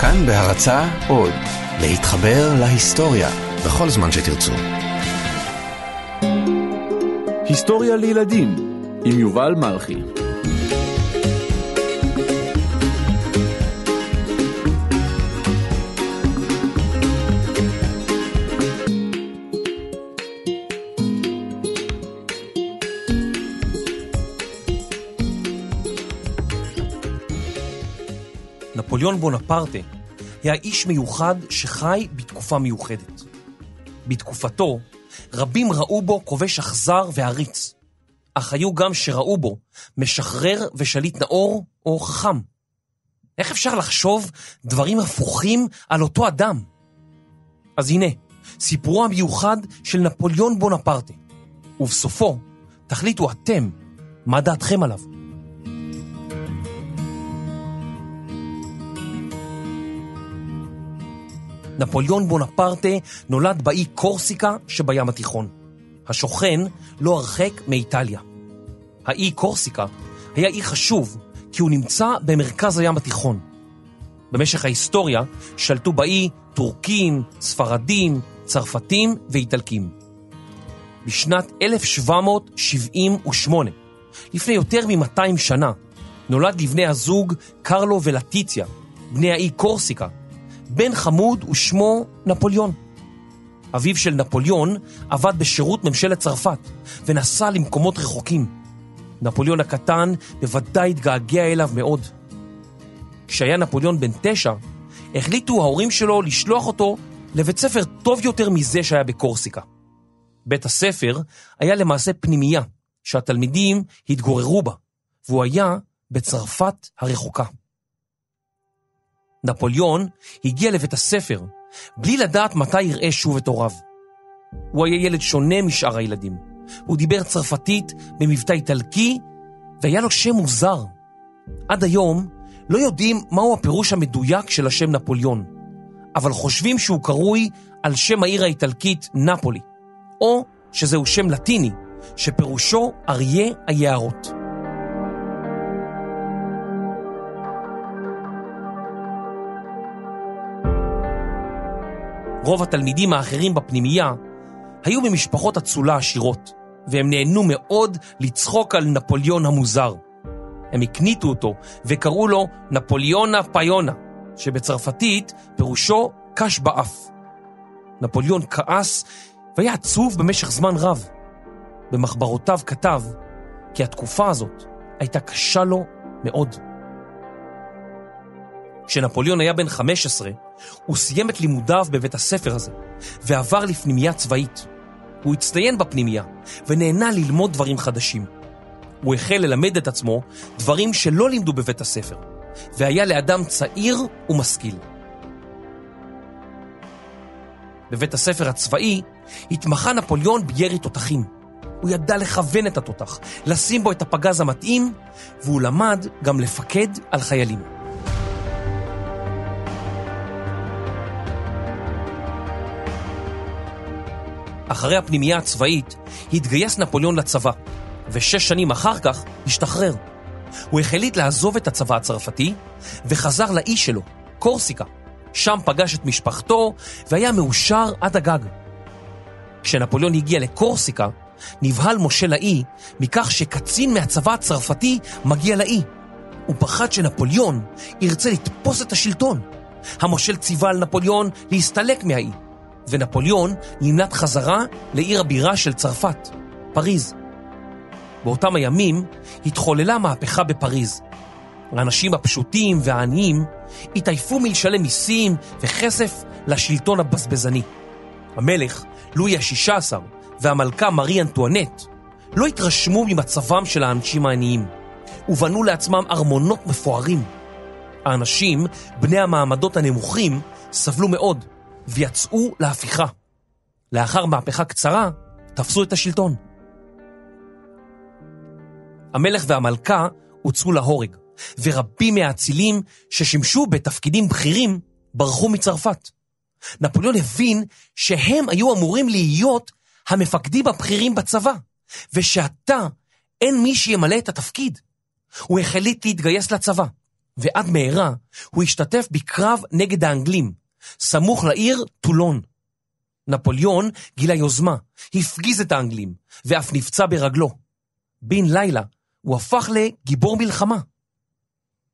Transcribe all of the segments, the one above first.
כאן בהרצה עוד, להתחבר להיסטוריה בכל זמן שתרצו. היסטוריה לילדים עם יובל מלכי נפוליאון בונפרטה היה איש מיוחד שחי בתקופה מיוחדת. בתקופתו, רבים ראו בו כובש אכזר ועריץ, אך היו גם שראו בו משחרר ושליט נאור או חכם. איך אפשר לחשוב דברים הפוכים על אותו אדם? אז הנה, סיפורו המיוחד של נפוליאון בונפרטה, ובסופו תחליטו אתם מה דעתכם עליו. נפוליאון בונפרטה נולד באי קורסיקה שבים התיכון, השוכן לא הרחק מאיטליה. האי קורסיקה היה אי חשוב כי הוא נמצא במרכז הים התיכון. במשך ההיסטוריה שלטו באי טורקים, ספרדים, צרפתים ואיטלקים. בשנת 1778, לפני יותר מ-200 שנה, נולד לבני הזוג קרלו ולטיציה, בני האי קורסיקה, בן חמוד ושמו נפוליאון. אביו של נפוליאון עבד בשירות ממשלת צרפת ונסע למקומות רחוקים. נפוליאון הקטן בוודאי התגעגע אליו מאוד. כשהיה נפוליאון בן תשע, החליטו ההורים שלו לשלוח אותו לבית ספר טוב יותר מזה שהיה בקורסיקה. בית הספר היה למעשה פנימייה, שהתלמידים התגוררו בה, והוא היה בצרפת הרחוקה. נפוליאון הגיע לבית הספר בלי לדעת מתי יראה שוב את הוריו. הוא היה ילד שונה משאר הילדים. הוא דיבר צרפתית במבטא איטלקי והיה לו שם מוזר. עד היום לא יודעים מהו הפירוש המדויק של השם נפוליאון, אבל חושבים שהוא קרוי על שם העיר האיטלקית נפולי, או שזהו שם לטיני, שפירושו אריה היערות. רוב התלמידים האחרים בפנימייה היו ממשפחות אצולה עשירות, והם נהנו מאוד לצחוק על נפוליאון המוזר. הם הקניטו אותו וקראו לו נפוליאונה פיונה, שבצרפתית פירושו קש באף. נפוליאון כעס והיה עצוב במשך זמן רב. במחברותיו כתב כי התקופה הזאת הייתה קשה לו מאוד. כשנפוליאון היה בן 15, הוא סיים את לימודיו בבית הספר הזה, ועבר לפנימייה צבאית. הוא הצטיין בפנימייה, ונהנה ללמוד דברים חדשים. הוא החל ללמד את עצמו דברים שלא לימדו בבית הספר, והיה לאדם צעיר ומשכיל. בבית הספר הצבאי התמחה נפוליאון בירי תותחים. הוא ידע לכוון את התותח, לשים בו את הפגז המתאים, והוא למד גם לפקד על חיילים. אחרי הפנימייה הצבאית התגייס נפוליאון לצבא, ושש שנים אחר כך השתחרר. הוא החליט לעזוב את הצבא הצרפתי, וחזר לאי שלו, קורסיקה. שם פגש את משפחתו, והיה מאושר עד הגג. כשנפוליאון הגיע לקורסיקה, נבהל משה לאי מכך שקצין מהצבא הצרפתי מגיע לאי. הוא פחד שנפוליאון ירצה לתפוס את השלטון. המושל ציווה על נפוליאון להסתלק מהאי. ונפוליאון נמלט חזרה לעיר הבירה של צרפת, פריז. באותם הימים התחוללה מהפכה בפריז. האנשים הפשוטים והעניים התעייפו מלשלם מיסים וכסף לשלטון הבזבזני. המלך, לואי ה-16, והמלכה מארי אנטואנט לא התרשמו ממצבם של האנשים העניים, ובנו לעצמם ארמונות מפוארים. האנשים, בני המעמדות הנמוכים, סבלו מאוד, ויצאו להפיכה. לאחר מהפכה קצרה, תפסו את השלטון. המלך והמלכה הוצאו להורג, ורבים מהאצילים ששימשו בתפקידים בכירים ברחו מצרפת. נפוליאון הבין שהם היו אמורים להיות המפקדים הבכירים בצבא, ושעתה אין מי שימלא את התפקיד. הוא החליט להתגייס לצבא, ועד מהרה הוא השתתף בקרב נגד האנגלים, סמוך לעיר טולון. נפוליאון גילה יוזמה, הפגיז את האנגלים, ואף נפצע ברגלו. בן לילה הוא הפך לגיבור מלחמה.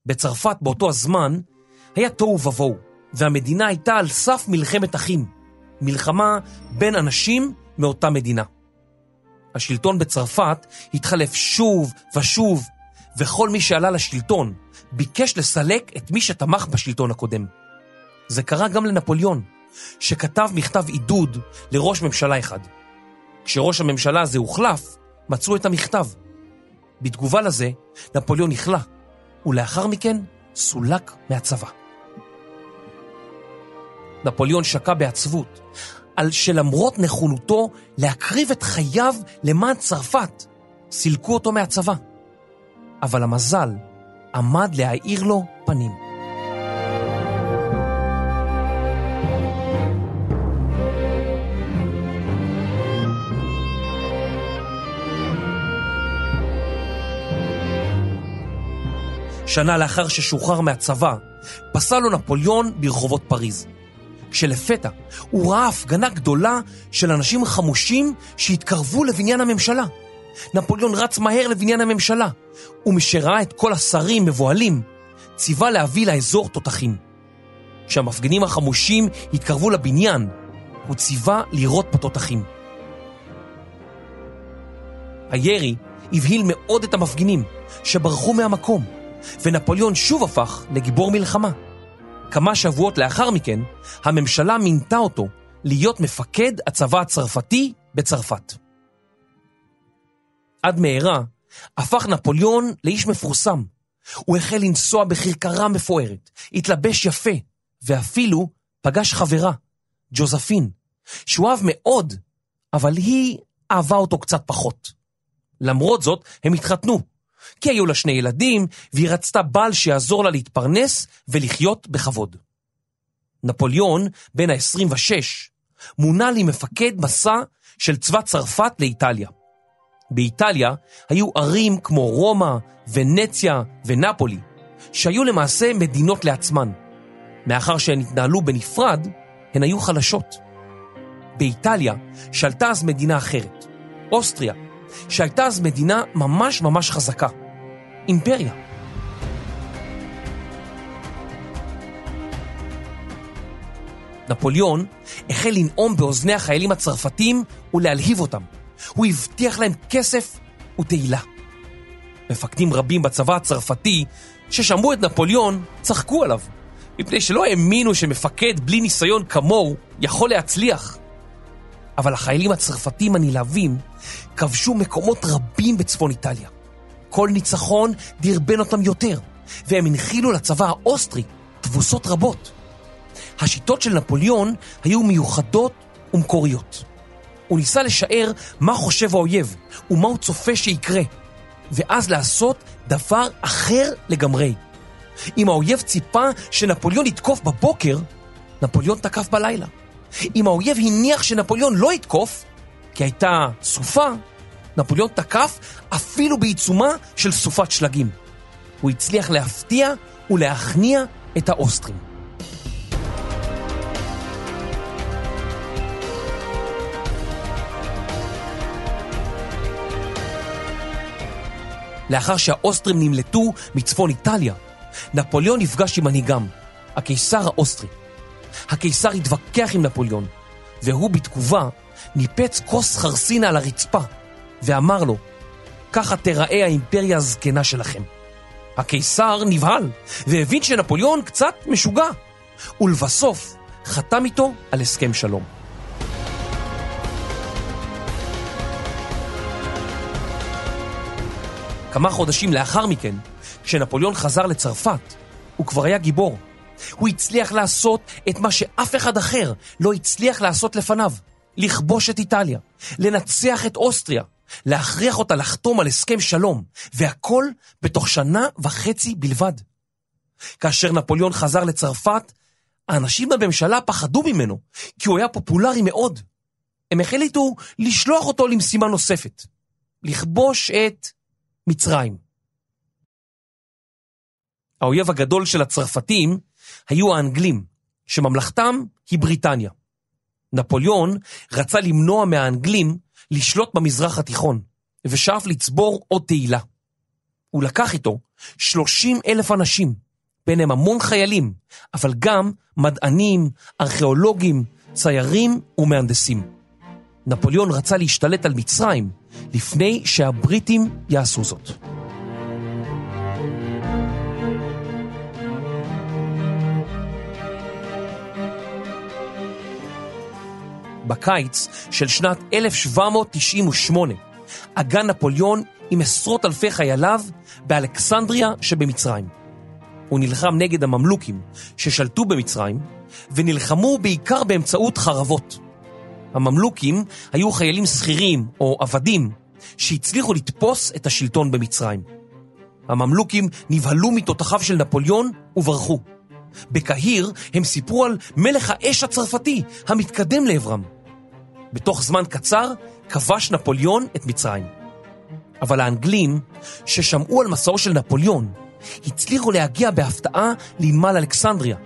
בצרפת באותו הזמן היה תוהו ובוהו, והמדינה הייתה על סף מלחמת אחים, מלחמה בין אנשים מאותה מדינה. השלטון בצרפת התחלף שוב ושוב, וכל מי שעלה לשלטון ביקש לסלק את מי שתמך בשלטון הקודם. זה קרה גם לנפוליאון, שכתב מכתב עידוד לראש ממשלה אחד. כשראש הממשלה הזה הוחלף, מצאו את המכתב. בתגובה לזה, נפוליאון נכלא, ולאחר מכן סולק מהצבא. נפוליאון שקע בעצבות על שלמרות נכונותו להקריב את חייו למען צרפת, סילקו אותו מהצבא. אבל המזל עמד להאיר לו פנים. שנה לאחר ששוחרר מהצבא, פסל לו נפוליאון ברחובות פריז. כשלפתע הוא ראה הפגנה גדולה של אנשים חמושים שהתקרבו לבניין הממשלה. נפוליאון רץ מהר לבניין הממשלה, ומשראה את כל השרים מבוהלים, ציווה להביא לאזור תותחים. כשהמפגינים החמושים התקרבו לבניין, הוא ציווה לירות בתותחים. הירי הבהיל מאוד את המפגינים, שברחו מהמקום, ונפוליאון שוב הפך לגיבור מלחמה. כמה שבועות לאחר מכן, הממשלה מינתה אותו להיות מפקד הצבא הצרפתי בצרפת. עד מהרה הפך נפוליאון לאיש מפורסם. הוא החל לנסוע בכרכרה מפוארת, התלבש יפה, ואפילו פגש חברה, ג'וזפין, שהוא אהב מאוד, אבל היא אהבה אותו קצת פחות. למרות זאת, הם התחתנו, כי היו לה שני ילדים, והיא רצתה בעל שיעזור לה להתפרנס ולחיות בכבוד. נפוליאון, בן ה-26, מונה למפקד מסע של צבא צרפת לאיטליה. באיטליה היו ערים כמו רומא, ונציה ונפולי, שהיו למעשה מדינות לעצמן. מאחר שהן התנהלו בנפרד, הן היו חלשות. באיטליה שלטה אז מדינה אחרת, אוסטריה, שהייתה אז מדינה ממש ממש חזקה. אימפריה. נפוליאון החל לנאום באוזני החיילים הצרפתים ולהלהיב אותם. הוא הבטיח להם כסף ותהילה. מפקדים רבים בצבא הצרפתי ששמעו את נפוליאון צחקו עליו, מפני שלא האמינו שמפקד בלי ניסיון כמוהו יכול להצליח. אבל החיילים הצרפתים הנלהבים כבשו מקומות רבים בצפון איטליה. כל ניצחון דרבן אותם יותר, והם הנחילו לצבא האוסטרי תבוסות רבות. השיטות של נפוליאון היו מיוחדות ומקוריות. הוא ניסה לשער מה חושב האויב ומה הוא צופה שיקרה, ואז לעשות דבר אחר לגמרי. אם האויב ציפה שנפוליאון יתקוף בבוקר, נפוליאון תקף בלילה. אם האויב הניח שנפוליאון לא יתקוף, כי הייתה סופה, נפוליאון תקף אפילו בעיצומה של סופת שלגים. הוא הצליח להפתיע ולהכניע את האוסטרים. לאחר שהאוסטרים נמלטו מצפון איטליה, נפוליאון נפגש עם מנהיגם, הקיסר האוסטרי. הקיסר התווכח עם נפוליאון, והוא בתגובה ניפץ כוס חרסינה על הרצפה, ואמר לו, ככה תיראה האימפריה הזקנה שלכם. הקיסר נבהל, והבין שנפוליאון קצת משוגע, ולבסוף חתם איתו על הסכם שלום. כמה חודשים לאחר מכן, כשנפוליאון חזר לצרפת, הוא כבר היה גיבור. הוא הצליח לעשות את מה שאף אחד אחר לא הצליח לעשות לפניו, לכבוש את איטליה, לנצח את אוסטריה, להכריח אותה לחתום על הסכם שלום, והכל בתוך שנה וחצי בלבד. כאשר נפוליאון חזר לצרפת, האנשים בממשלה פחדו ממנו, כי הוא היה פופולרי מאוד. הם החליטו לשלוח אותו למשימה נוספת, לכבוש את מצרים. האויב הגדול של הצרפתים היו האנגלים, שממלכתם היא בריטניה. נפוליאון רצה למנוע מהאנגלים לשלוט במזרח התיכון, ושאף לצבור עוד תהילה. הוא לקח איתו 30 אלף אנשים, ביניהם המון חיילים, אבל גם מדענים, ארכיאולוגים, ציירים ומהנדסים. נפוליאון רצה להשתלט על מצרים לפני שהבריטים יעשו זאת. בקיץ של שנת 1798 הגן נפוליאון עם עשרות אלפי חייליו באלכסנדריה שבמצרים. הוא נלחם נגד הממלוכים ששלטו במצרים ונלחמו בעיקר באמצעות חרבות. הממלוכים היו חיילים שכירים או עבדים שהצליחו לתפוס את השלטון במצרים. הממלוכים נבהלו מתותחיו של נפוליאון וברחו. בקהיר הם סיפרו על מלך האש הצרפתי המתקדם לעברם. בתוך זמן קצר כבש נפוליאון את מצרים. אבל האנגלים, ששמעו על מסעו של נפוליאון, הצליחו להגיע בהפתעה לנמל אלכסנדריה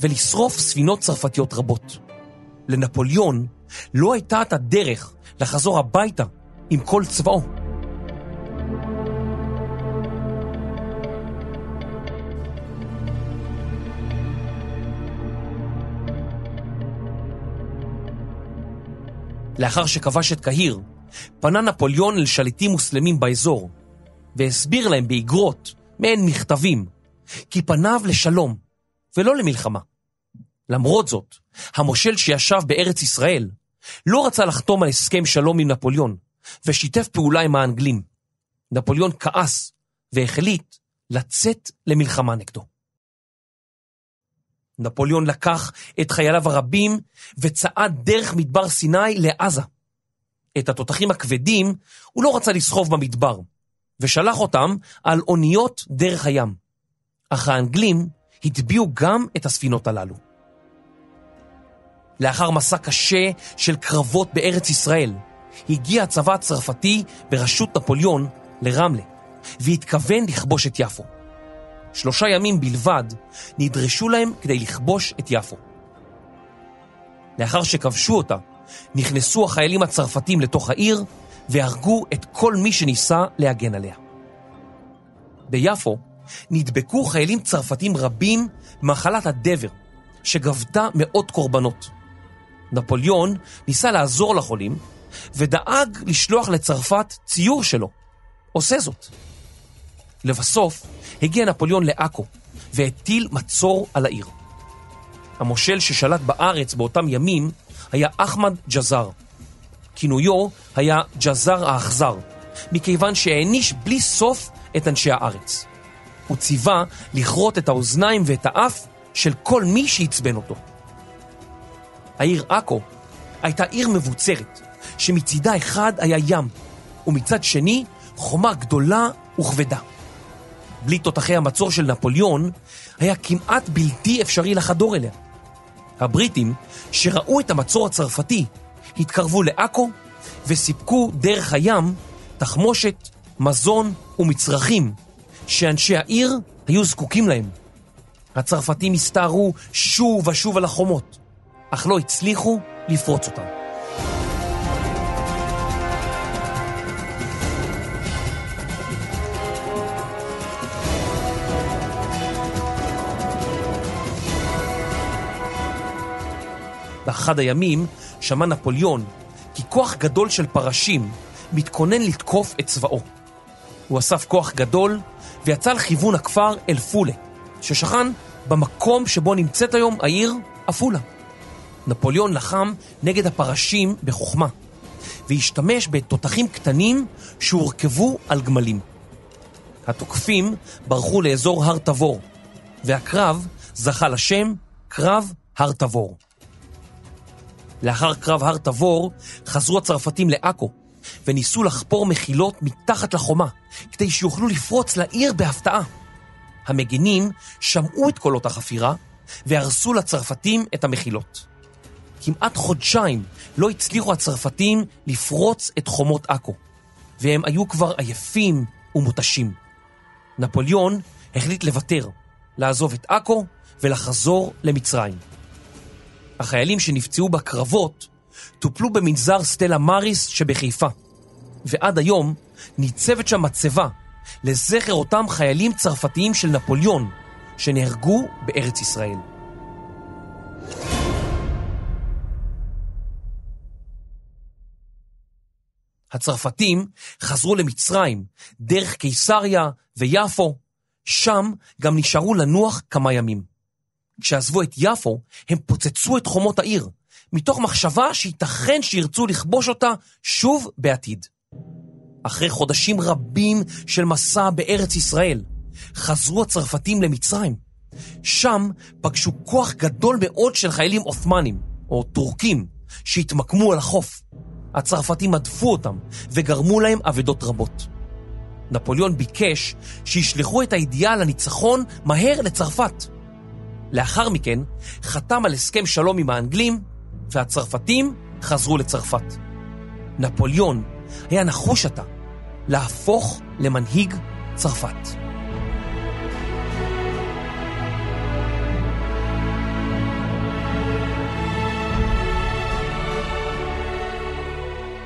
ולשרוף ספינות צרפתיות רבות. לנפוליאון לא הייתה את הדרך לחזור הביתה עם כל צבאו. לאחר שכבש את קהיר, פנה נפוליאון אל שליטים מוסלמים באזור, והסביר להם באגרות, מעין מכתבים, כי פניו לשלום, ולא למלחמה. למרות זאת, המושל שישב בארץ ישראל לא רצה לחתום על הסכם שלום עם נפוליאון, ושיתף פעולה עם האנגלים. נפוליאון כעס והחליט לצאת למלחמה נגדו. נפוליאון לקח את חייליו הרבים וצעד דרך מדבר סיני לעזה. את התותחים הכבדים הוא לא רצה לסחוב במדבר, ושלח אותם על אוניות דרך הים. אך האנגלים הטביעו גם את הספינות הללו. לאחר מסע קשה של קרבות בארץ ישראל, הגיע הצבא הצרפתי בראשות נפוליאון לרמלה, והתכוון לכבוש את יפו. שלושה ימים בלבד נדרשו להם כדי לכבוש את יפו. לאחר שכבשו אותה, נכנסו החיילים הצרפתים לתוך העיר והרגו את כל מי שניסה להגן עליה. ביפו נדבקו חיילים צרפתים רבים מחלת הדבר, שגבתה מאות קורבנות. נפוליאון ניסה לעזור לחולים ודאג לשלוח לצרפת ציור שלו. עושה זאת. לבסוף הגיע נפוליאון לעכו והטיל מצור על העיר. המושל ששלט בארץ באותם ימים היה אחמד ג'זר. כינויו היה ג'זר האכזר, מכיוון שהעניש בלי סוף את אנשי הארץ. הוא ציווה לכרות את האוזניים ואת האף של כל מי שעצבן אותו. העיר עכו הייתה עיר מבוצרת, שמצידה אחד היה ים, ומצד שני חומה גדולה וכבדה. בלי תותחי המצור של נפוליאון, היה כמעט בלתי אפשרי לחדור אליה. הבריטים, שראו את המצור הצרפתי, התקרבו לעכו וסיפקו דרך הים תחמושת, מזון ומצרכים שאנשי העיר היו זקוקים להם. הצרפתים הסתערו שוב ושוב על החומות, אך לא הצליחו לפרוץ אותם. באחד הימים שמע נפוליאון כי כוח גדול של פרשים מתכונן לתקוף את צבאו. הוא אסף כוח גדול ויצא לכיוון הכפר אל-פולה, ששכן במקום שבו נמצאת היום העיר עפולה. נפוליאון לחם נגד הפרשים בחוכמה, והשתמש בתותחים קטנים שהורכבו על גמלים. התוקפים ברחו לאזור הר תבור, והקרב זכה לשם קרב הר תבור. לאחר קרב הר תבור חזרו הצרפתים לעכו וניסו לחפור מחילות מתחת לחומה כדי שיוכלו לפרוץ לעיר בהפתעה. המגינים שמעו את קולות החפירה והרסו לצרפתים את המחילות. כמעט חודשיים לא הצליחו הצרפתים לפרוץ את חומות עכו, והם היו כבר עייפים ומותשים. נפוליאון החליט לוותר לעזוב את עכו ולחזור למצרים. החיילים שנפצעו בקרבות טופלו במנזר סטלה מאריס שבחיפה, ועד היום ניצבת שם מצבה לזכר אותם חיילים צרפתיים של נפוליאון שנהרגו בארץ ישראל. הצרפתים חזרו למצרים דרך קיסריה ויפו, שם גם נשארו לנוח כמה ימים. כשעזבו את יפו, הם פוצצו את חומות העיר, מתוך מחשבה שייתכן שירצו לכבוש אותה שוב בעתיד. אחרי חודשים רבים של מסע בארץ ישראל, חזרו הצרפתים למצרים. שם פגשו כוח גדול מאוד של חיילים עות'מאנים, או טורקים, שהתמקמו על החוף. הצרפתים הדפו אותם וגרמו להם אבדות רבות. נפוליאון ביקש שישלחו את הידיעה על הניצחון מהר לצרפת. לאחר מכן חתם על הסכם שלום עם האנגלים, והצרפתים חזרו לצרפת. נפוליאון היה נחוש עתה להפוך למנהיג צרפת.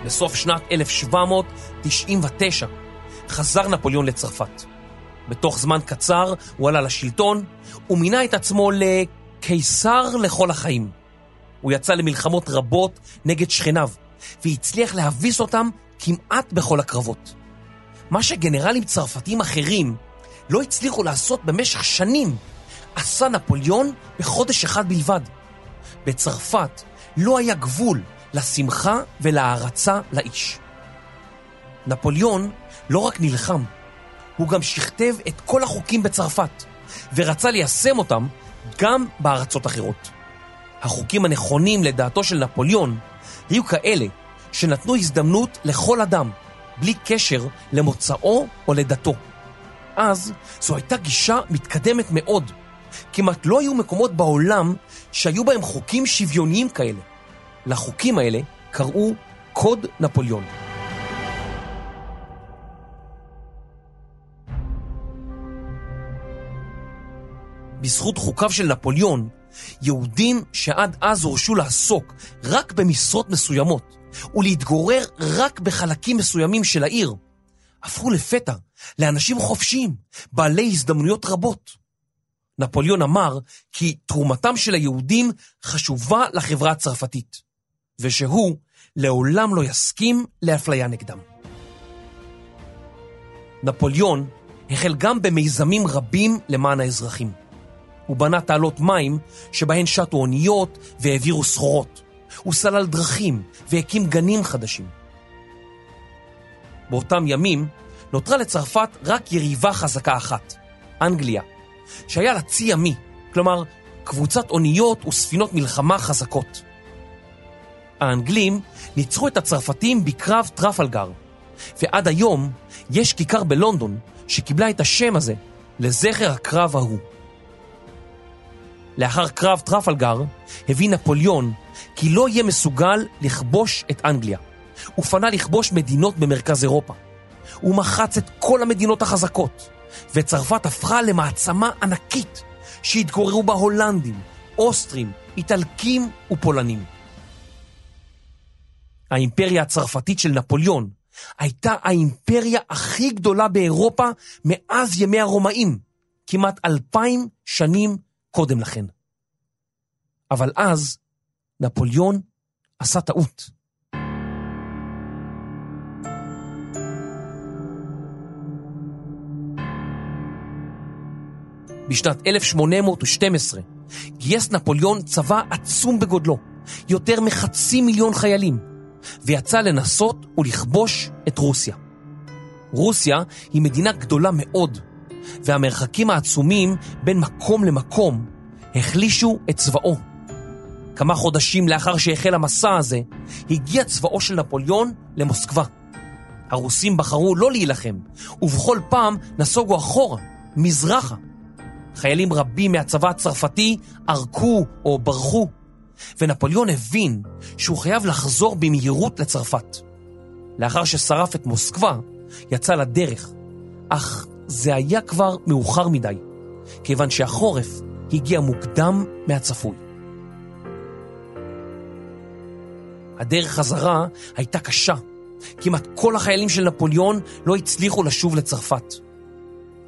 בסוף שנת 1799 חזר נפוליאון לצרפת. בתוך זמן קצר הוא עלה לשלטון ומינה את עצמו לקיסר לכל החיים. הוא יצא למלחמות רבות נגד שכניו והצליח להביס אותם כמעט בכל הקרבות. מה שגנרלים צרפתיים אחרים לא הצליחו לעשות במשך שנים, עשה נפוליאון בחודש אחד בלבד. בצרפת לא היה גבול לשמחה ולהערצה לאיש. נפוליאון לא רק נלחם, הוא גם שכתב את כל החוקים בצרפת, ורצה ליישם אותם גם בארצות אחרות. החוקים הנכונים לדעתו של נפוליאון היו כאלה שנתנו הזדמנות לכל אדם, בלי קשר למוצאו או לדתו. אז זו הייתה גישה מתקדמת מאוד. כמעט לא היו מקומות בעולם שהיו בהם חוקים שוויוניים כאלה. לחוקים האלה קראו קוד נפוליאון. בזכות חוקיו של נפוליאון, יהודים שעד אז הורשו לעסוק רק במשרות מסוימות ולהתגורר רק בחלקים מסוימים של העיר, הפכו לפתע לאנשים חופשיים, בעלי הזדמנויות רבות. נפוליאון אמר כי תרומתם של היהודים חשובה לחברה הצרפתית, ושהוא לעולם לא יסכים לאפליה נגדם. נפוליאון החל גם במיזמים רבים למען האזרחים. הוא בנה תעלות מים שבהן שטו אוניות והעבירו סחורות. הוא סלל דרכים והקים גנים חדשים. באותם ימים נותרה לצרפת רק יריבה חזקה אחת, אנגליה, שהיה לה צי ימי, כלומר קבוצת אוניות וספינות מלחמה חזקות. האנגלים ניצחו את הצרפתים בקרב טרפלגר, ועד היום יש כיכר בלונדון שקיבלה את השם הזה לזכר הקרב ההוא. לאחר קרב טרפלגר, הבין נפוליאון כי לא יהיה מסוגל לכבוש את אנגליה. הוא פנה לכבוש מדינות במרכז אירופה. הוא מחץ את כל המדינות החזקות, וצרפת הפכה למעצמה ענקית שהתגוררו בה הולנדים, אוסטרים, איטלקים ופולנים. האימפריה הצרפתית של נפוליאון הייתה האימפריה הכי גדולה באירופה מאז ימי הרומאים, כמעט אלפיים שנים קודם לכן. אבל אז נפוליאון עשה טעות. בשנת 1812 גייס נפוליאון צבא עצום בגודלו, יותר מחצי מיליון חיילים, ויצא לנסות ולכבוש את רוסיה. רוסיה היא מדינה גדולה מאוד, והמרחקים העצומים בין מקום למקום החלישו את צבאו. כמה חודשים לאחר שהחל המסע הזה, הגיע צבאו של נפוליאון למוסקבה. הרוסים בחרו לא להילחם, ובכל פעם נסוגו אחורה, מזרחה. חיילים רבים מהצבא הצרפתי ערקו או ברחו, ונפוליאון הבין שהוא חייב לחזור במהירות לצרפת. לאחר ששרף את מוסקבה, יצא לדרך, אך זה היה כבר מאוחר מדי. כיוון שהחורף הגיע מוקדם מהצפוי. הדרך חזרה הייתה קשה. כמעט כל החיילים של נפוליאון לא הצליחו לשוב לצרפת.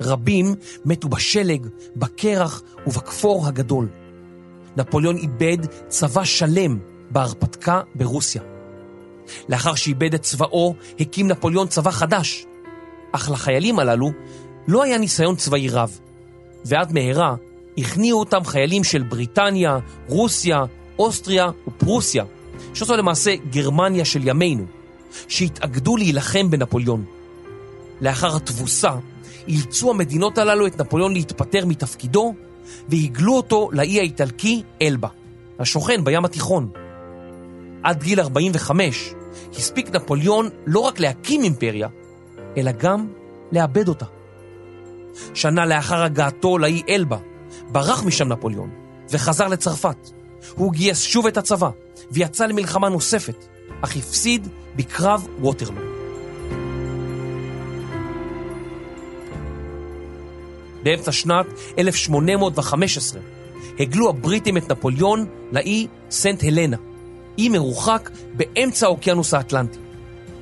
רבים מתו בשלג, בקרח ובכפור הגדול. נפוליאון איבד צבא שלם בהרפתקה ברוסיה. לאחר שאיבד את צבאו, הקים נפוליאון צבא חדש. אך לחיילים הללו לא היה ניסיון צבאי רב, ועד מהרה הכניעו אותם חיילים של בריטניה, רוסיה, אוסטריה ופרוסיה, שזו למעשה גרמניה של ימינו, שהתאגדו להילחם בנפוליאון. לאחר התבוסה, אילצו המדינות הללו את נפוליאון להתפטר מתפקידו, והגלו אותו לאי האיטלקי אלבה, השוכן בים התיכון. עד גיל 45 הספיק נפוליאון לא רק להקים אימפריה, אלא גם לאבד אותה. שנה לאחר הגעתו לאי אלבה, ברח משם נפוליאון וחזר לצרפת. הוא גייס שוב את הצבא ויצא למלחמה נוספת, אך הפסיד בקרב ווטרלו. באמצע שנת 1815 הגלו הבריטים את נפוליאון לאי סנט הלנה, אי מרוחק באמצע האוקיינוס האטלנטי,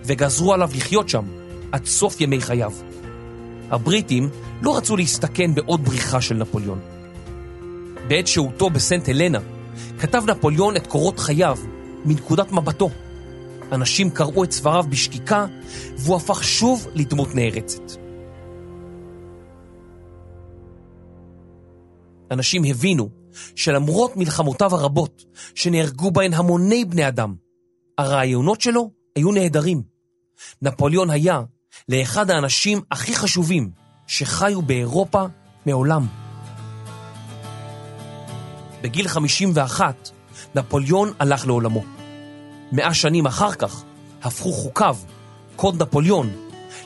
וגזרו עליו לחיות שם עד סוף ימי חייו. הבריטים לא רצו להסתכן בעוד בריחה של נפוליאון. בעת שהותו בסנט הלנה, כתב נפוליאון את קורות חייו מנקודת מבטו. אנשים קראו את סבריו בשקיקה, והוא הפך שוב לדמות נערצת. אנשים הבינו שלמרות מלחמותיו הרבות, שנהרגו בהן המוני בני אדם, הרעיונות שלו היו נהדרים. נפוליאון היה לאחד האנשים הכי חשובים שחיו באירופה מעולם. בגיל 51 נפוליאון הלך לעולמו. מאה שנים אחר כך הפכו חוקיו, קוד נפוליאון,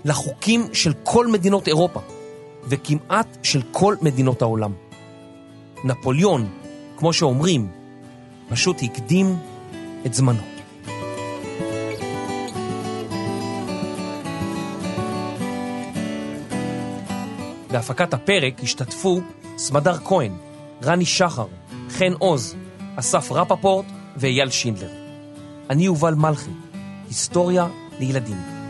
לחוקים של כל מדינות אירופה, וכמעט של כל מדינות העולם. נפוליאון, כמו שאומרים, פשוט הקדים את זמנו. בהפקת הפרק השתתפו סמדר כהן, רני שחר, חן עוז, אסף רפפורט ואייל שינדלר. אני יובל מלכי, היסטוריה לילדים.